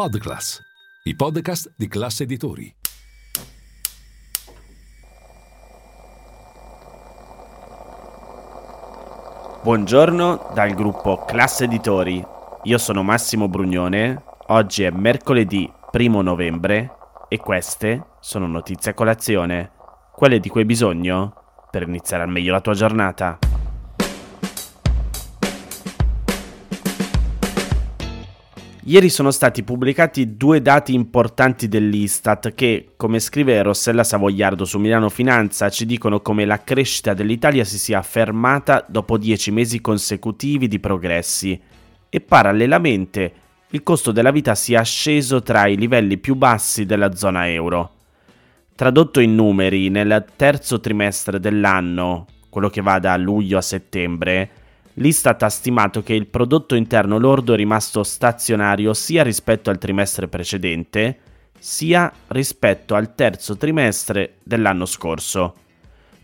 Podclass, i podcast di classe editori. Buongiorno dal gruppo Classe Editori. Io sono Massimo Brugnone. Oggi è mercoledì 1 novembre e queste sono notizie a colazione, quelle di cui hai bisogno per iniziare al meglio la tua giornata. Ieri sono stati pubblicati due dati importanti dell'Istat che, come scrive Rossella Savoiardo su Milano Finanza, ci dicono come la crescita dell'Italia si sia fermata dopo dieci mesi consecutivi di progressi e parallelamente il costo della vita sia sceso tra i livelli più bassi della zona euro. Tradotto in numeri, nel terzo trimestre dell'anno, quello che va da luglio a settembre, L'Istat ha stimato che il prodotto interno lordo è rimasto stazionario sia rispetto al trimestre precedente, sia rispetto al terzo trimestre dell'anno scorso.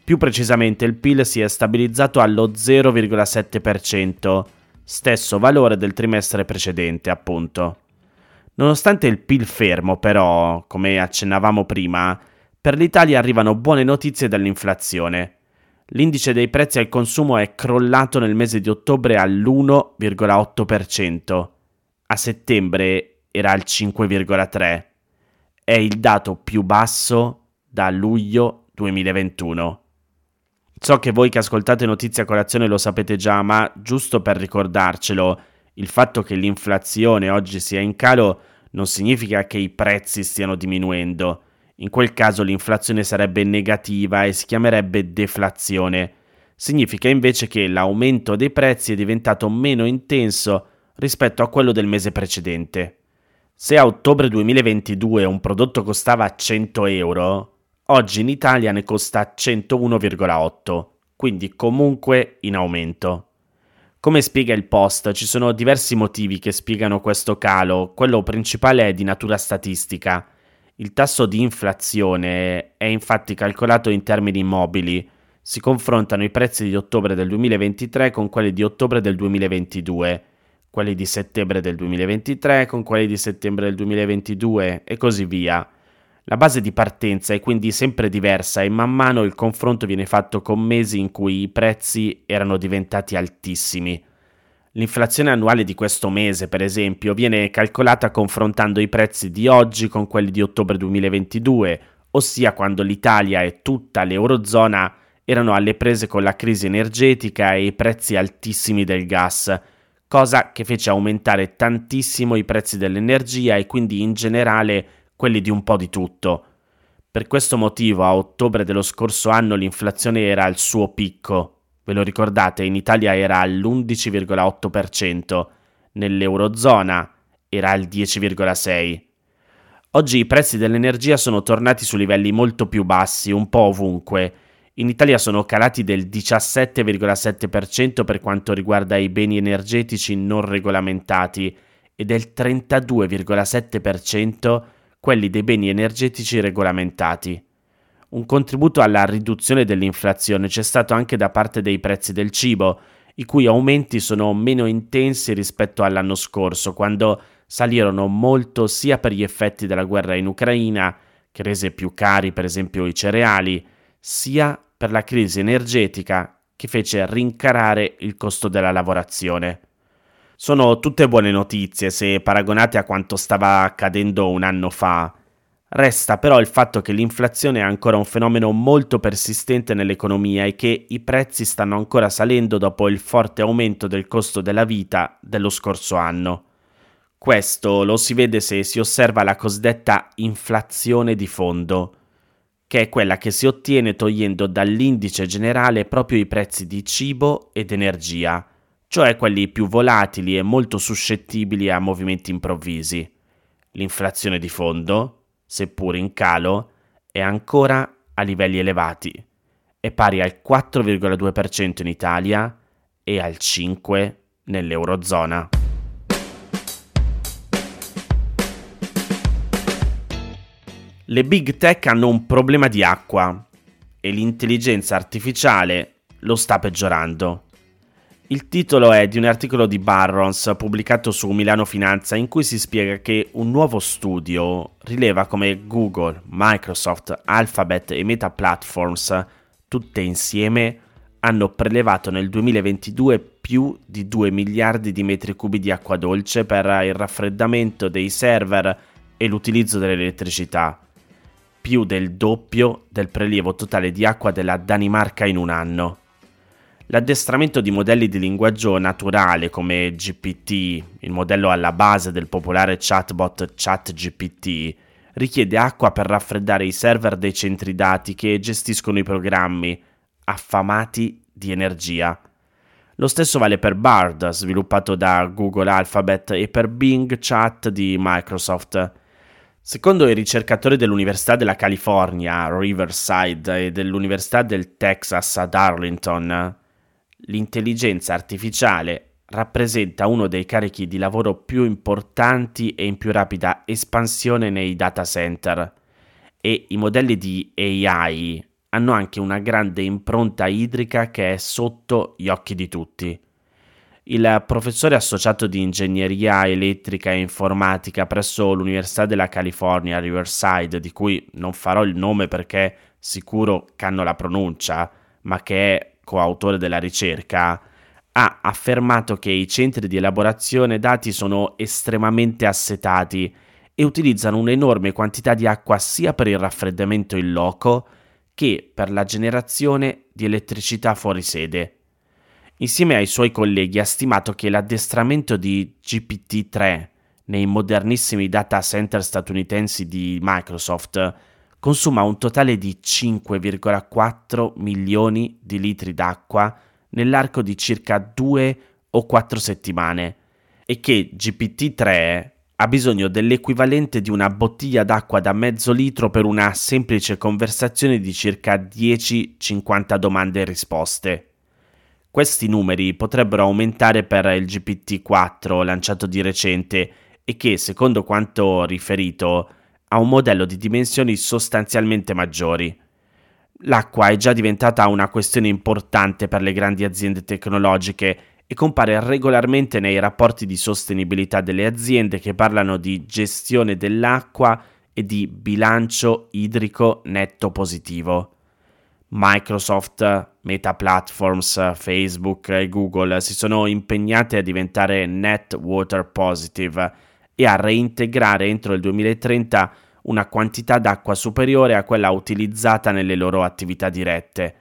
Più precisamente il PIL si è stabilizzato allo 0,7%, stesso valore del trimestre precedente, appunto. Nonostante il PIL fermo, però, come accennavamo prima, per l'Italia arrivano buone notizie dall'inflazione. L'indice dei prezzi al consumo è crollato nel mese di ottobre all'1,8%, a settembre era al 5,3%. È il dato più basso da luglio 2021. So che voi che ascoltate Notizie a Colazione lo sapete già, ma giusto per ricordarcelo, il fatto che l'inflazione oggi sia in calo non significa che i prezzi stiano diminuendo in quel caso l'inflazione sarebbe negativa e si chiamerebbe deflazione. Significa invece che l'aumento dei prezzi è diventato meno intenso rispetto a quello del mese precedente. Se a ottobre 2022 un prodotto costava 100 euro, oggi in Italia ne costa 101,8, quindi comunque in aumento. Come spiega il post, ci sono diversi motivi che spiegano questo calo, quello principale è di natura statistica. Il tasso di inflazione è infatti calcolato in termini mobili. Si confrontano i prezzi di ottobre del 2023 con quelli di ottobre del 2022, quelli di settembre del 2023 con quelli di settembre del 2022 e così via. La base di partenza è quindi sempre diversa e man mano il confronto viene fatto con mesi in cui i prezzi erano diventati altissimi. L'inflazione annuale di questo mese, per esempio, viene calcolata confrontando i prezzi di oggi con quelli di ottobre 2022, ossia quando l'Italia e tutta l'Eurozona erano alle prese con la crisi energetica e i prezzi altissimi del gas, cosa che fece aumentare tantissimo i prezzi dell'energia e quindi in generale quelli di un po' di tutto. Per questo motivo a ottobre dello scorso anno l'inflazione era al suo picco, Ve lo ricordate, in Italia era all'11,8%, nell'Eurozona era al 10,6%. Oggi i prezzi dell'energia sono tornati su livelli molto più bassi, un po' ovunque. In Italia sono calati del 17,7% per quanto riguarda i beni energetici non regolamentati e del 32,7% quelli dei beni energetici regolamentati. Un contributo alla riduzione dell'inflazione c'è stato anche da parte dei prezzi del cibo, i cui aumenti sono meno intensi rispetto all'anno scorso, quando salirono molto sia per gli effetti della guerra in Ucraina, che rese più cari per esempio i cereali, sia per la crisi energetica che fece rincarare il costo della lavorazione. Sono tutte buone notizie se paragonate a quanto stava accadendo un anno fa, Resta però il fatto che l'inflazione è ancora un fenomeno molto persistente nell'economia e che i prezzi stanno ancora salendo dopo il forte aumento del costo della vita dello scorso anno. Questo lo si vede se si osserva la cosiddetta inflazione di fondo, che è quella che si ottiene togliendo dall'indice generale proprio i prezzi di cibo ed energia, cioè quelli più volatili e molto suscettibili a movimenti improvvisi. l'inflazione di fondo, seppur in calo, è ancora a livelli elevati, è pari al 4,2% in Italia e al 5% nell'Eurozona. Le big tech hanno un problema di acqua e l'intelligenza artificiale lo sta peggiorando. Il titolo è di un articolo di Barrons pubblicato su Milano Finanza in cui si spiega che un nuovo studio rileva come Google, Microsoft, Alphabet e Meta Platforms, tutte insieme, hanno prelevato nel 2022 più di 2 miliardi di metri cubi di acqua dolce per il raffreddamento dei server e l'utilizzo dell'elettricità, più del doppio del prelievo totale di acqua della Danimarca in un anno. L'addestramento di modelli di linguaggio naturale come GPT, il modello alla base del popolare chatbot ChatGPT, richiede acqua per raffreddare i server dei centri dati che gestiscono i programmi, affamati di energia. Lo stesso vale per Bard, sviluppato da Google Alphabet, e per Bing Chat di Microsoft. Secondo i ricercatori dell'Università della California, Riverside, e dell'Università del Texas ad Arlington, l'intelligenza artificiale rappresenta uno dei carichi di lavoro più importanti e in più rapida espansione nei data center e i modelli di AI hanno anche una grande impronta idrica che è sotto gli occhi di tutti. Il professore associato di ingegneria elettrica e informatica presso l'Università della California Riverside, di cui non farò il nome perché sicuro canno la pronuncia, ma che è coautore della ricerca, ha affermato che i centri di elaborazione dati sono estremamente assetati e utilizzano un'enorme quantità di acqua sia per il raffreddamento in loco che per la generazione di elettricità fuori sede. Insieme ai suoi colleghi ha stimato che l'addestramento di GPT-3 nei modernissimi data center statunitensi di Microsoft consuma un totale di 5,4 milioni di litri d'acqua nell'arco di circa 2 o 4 settimane e che GPT-3 ha bisogno dell'equivalente di una bottiglia d'acqua da mezzo litro per una semplice conversazione di circa 10-50 domande e risposte. Questi numeri potrebbero aumentare per il GPT-4 lanciato di recente e che, secondo quanto riferito, ha un modello di dimensioni sostanzialmente maggiori. L'acqua è già diventata una questione importante per le grandi aziende tecnologiche e compare regolarmente nei rapporti di sostenibilità delle aziende che parlano di gestione dell'acqua e di bilancio idrico netto positivo. Microsoft, Meta Platforms, Facebook e Google si sono impegnate a diventare net water positive e a reintegrare entro il 2030 una quantità d'acqua superiore a quella utilizzata nelle loro attività dirette.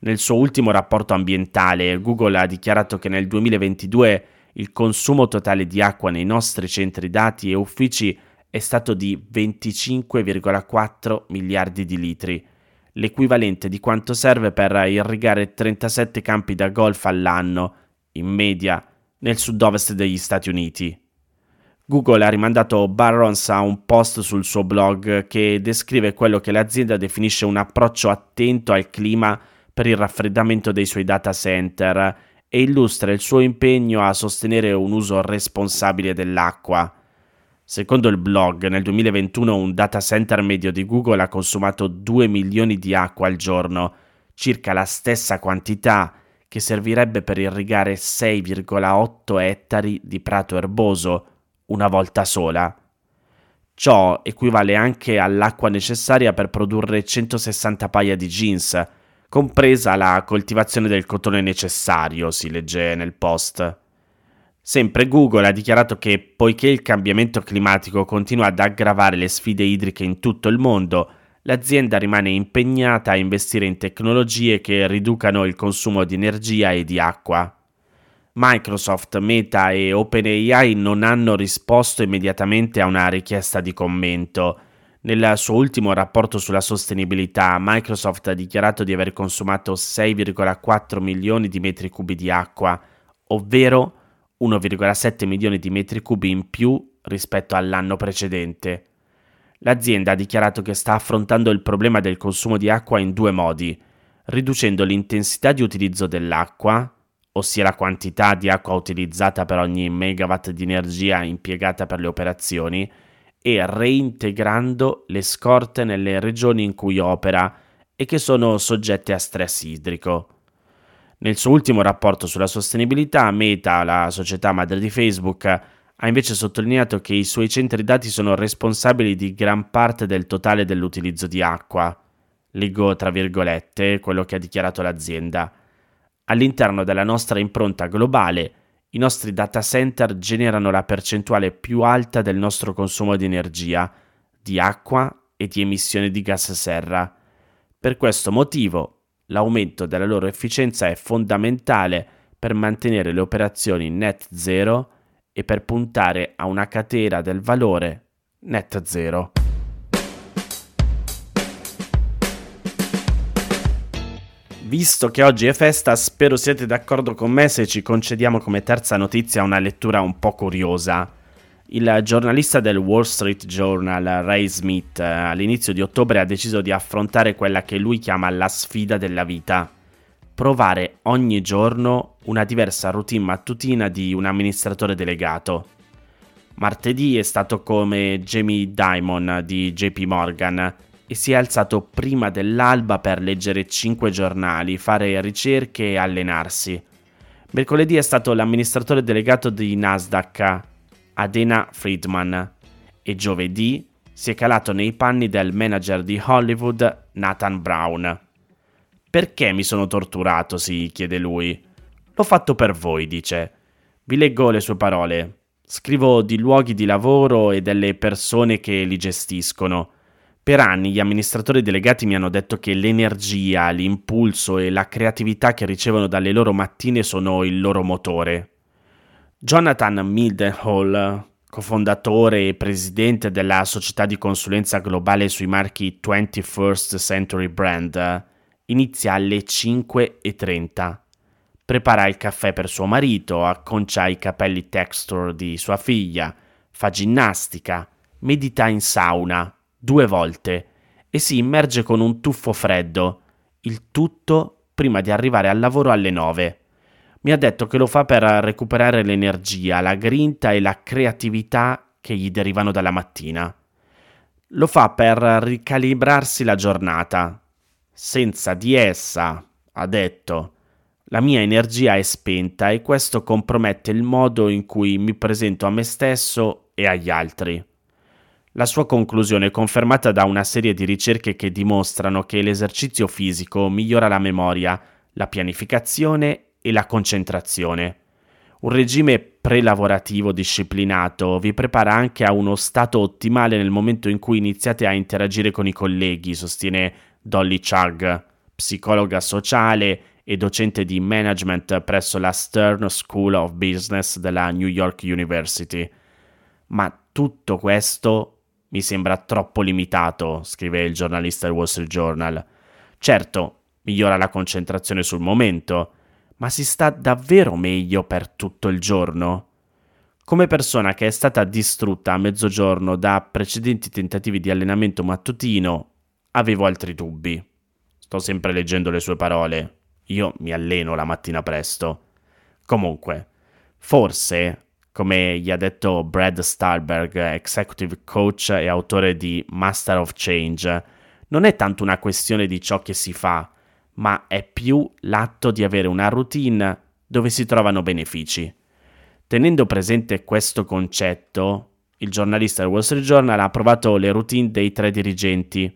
Nel suo ultimo rapporto ambientale, Google ha dichiarato che nel 2022 il consumo totale di acqua nei nostri centri dati e uffici è stato di 25,4 miliardi di litri, l'equivalente di quanto serve per irrigare 37 campi da golf all'anno, in media, nel sud-ovest degli Stati Uniti. Google ha rimandato Barrons a un post sul suo blog che descrive quello che l'azienda definisce un approccio attento al clima per il raffreddamento dei suoi data center e illustra il suo impegno a sostenere un uso responsabile dell'acqua. Secondo il blog, nel 2021 un data center medio di Google ha consumato 2 milioni di acqua al giorno, circa la stessa quantità che servirebbe per irrigare 6,8 ettari di prato erboso, una volta sola. Ciò equivale anche all'acqua necessaria per produrre 160 paia di jeans, compresa la coltivazione del cotone necessario, si legge nel post. Sempre Google ha dichiarato che poiché il cambiamento climatico continua ad aggravare le sfide idriche in tutto il mondo, l'azienda rimane impegnata a investire in tecnologie che riducano il consumo di energia e di acqua. Microsoft, Meta e OpenAI non hanno risposto immediatamente a una richiesta di commento. Nel suo ultimo rapporto sulla sostenibilità, Microsoft ha dichiarato di aver consumato 6,4 milioni di metri cubi di acqua, ovvero 1,7 milioni di metri cubi in più rispetto all'anno precedente. L'azienda ha dichiarato che sta affrontando il problema del consumo di acqua in due modi, riducendo l'intensità di utilizzo dell'acqua, ossia la quantità di acqua utilizzata per ogni megawatt di energia impiegata per le operazioni, e reintegrando le scorte nelle regioni in cui opera e che sono soggette a stress idrico. Nel suo ultimo rapporto sulla sostenibilità, Meta, la società madre di Facebook, ha invece sottolineato che i suoi centri dati sono responsabili di gran parte del totale dell'utilizzo di acqua. Leggo tra virgolette quello che ha dichiarato l'azienda. All'interno della nostra impronta globale, i nostri data center generano la percentuale più alta del nostro consumo di energia, di acqua e di emissione di gas serra. Per questo motivo, l'aumento della loro efficienza è fondamentale per mantenere le operazioni net zero e per puntare a una catena del valore net zero. Visto che oggi è festa, spero siete d'accordo con me se ci concediamo come terza notizia una lettura un po' curiosa. Il giornalista del Wall Street Journal, Ray Smith, all'inizio di ottobre ha deciso di affrontare quella che lui chiama la sfida della vita. Provare ogni giorno una diversa routine mattutina di un amministratore delegato. Martedì è stato come Jamie Dimon di JP Morgan, e si è alzato prima dell'alba per leggere cinque giornali, fare ricerche e allenarsi. Mercoledì è stato l'amministratore delegato di Nasdaq, Adena Friedman, e giovedì si è calato nei panni del manager di Hollywood, Nathan Brown. Perché mi sono torturato? si chiede lui. L'ho fatto per voi, dice. Vi leggo le sue parole. Scrivo di luoghi di lavoro e delle persone che li gestiscono. Per anni gli amministratori delegati mi hanno detto che l'energia, l'impulso e la creatività che ricevono dalle loro mattine sono il loro motore. Jonathan Mildenhall, cofondatore e presidente della società di consulenza globale sui marchi 21st Century Brand, inizia alle 5.30. Prepara il caffè per suo marito, acconcia i capelli texture di sua figlia, fa ginnastica, medita in sauna due volte e si immerge con un tuffo freddo, il tutto prima di arrivare al lavoro alle nove. Mi ha detto che lo fa per recuperare l'energia, la grinta e la creatività che gli derivano dalla mattina. Lo fa per ricalibrarsi la giornata. Senza di essa, ha detto, la mia energia è spenta e questo compromette il modo in cui mi presento a me stesso e agli altri. La sua conclusione è confermata da una serie di ricerche che dimostrano che l'esercizio fisico migliora la memoria, la pianificazione e la concentrazione. Un regime prelavorativo disciplinato vi prepara anche a uno stato ottimale nel momento in cui iniziate a interagire con i colleghi, sostiene Dolly Chug, psicologa sociale e docente di management presso la Stern School of Business della New York University. Ma tutto questo mi sembra troppo limitato, scrive il giornalista del Wall Street Journal. Certo, migliora la concentrazione sul momento, ma si sta davvero meglio per tutto il giorno? Come persona che è stata distrutta a mezzogiorno da precedenti tentativi di allenamento mattutino, avevo altri dubbi. Sto sempre leggendo le sue parole. Io mi alleno la mattina presto. Comunque, forse come gli ha detto Brad Stahlberg, executive coach e autore di Master of Change, non è tanto una questione di ciò che si fa, ma è più l'atto di avere una routine dove si trovano benefici. Tenendo presente questo concetto, il giornalista del Wall Street Journal ha provato le routine dei tre dirigenti.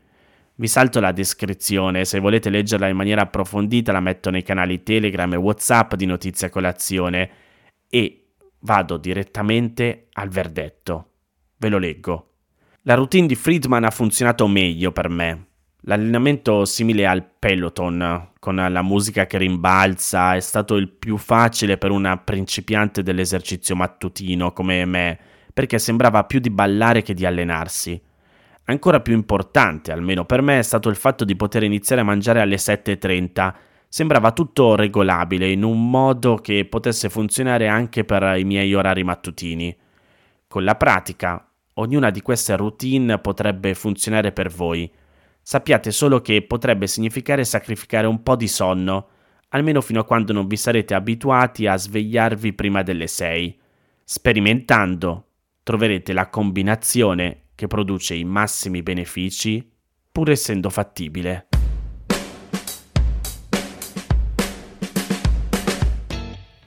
Vi salto la descrizione, se volete leggerla in maniera approfondita la metto nei canali Telegram e WhatsApp di Notizia Colazione e Vado direttamente al verdetto. Ve lo leggo. La routine di Friedman ha funzionato meglio per me. L'allenamento simile al Peloton, con la musica che rimbalza, è stato il più facile per una principiante dell'esercizio mattutino come me, perché sembrava più di ballare che di allenarsi. Ancora più importante, almeno per me, è stato il fatto di poter iniziare a mangiare alle 7.30, sembrava tutto regolabile in un modo che potesse funzionare anche per i miei orari mattutini. Con la pratica, ognuna di queste routine potrebbe funzionare per voi. Sappiate solo che potrebbe significare sacrificare un po' di sonno, almeno fino a quando non vi sarete abituati a svegliarvi prima delle 6. Sperimentando, troverete la combinazione che produce i massimi benefici, pur essendo fattibile.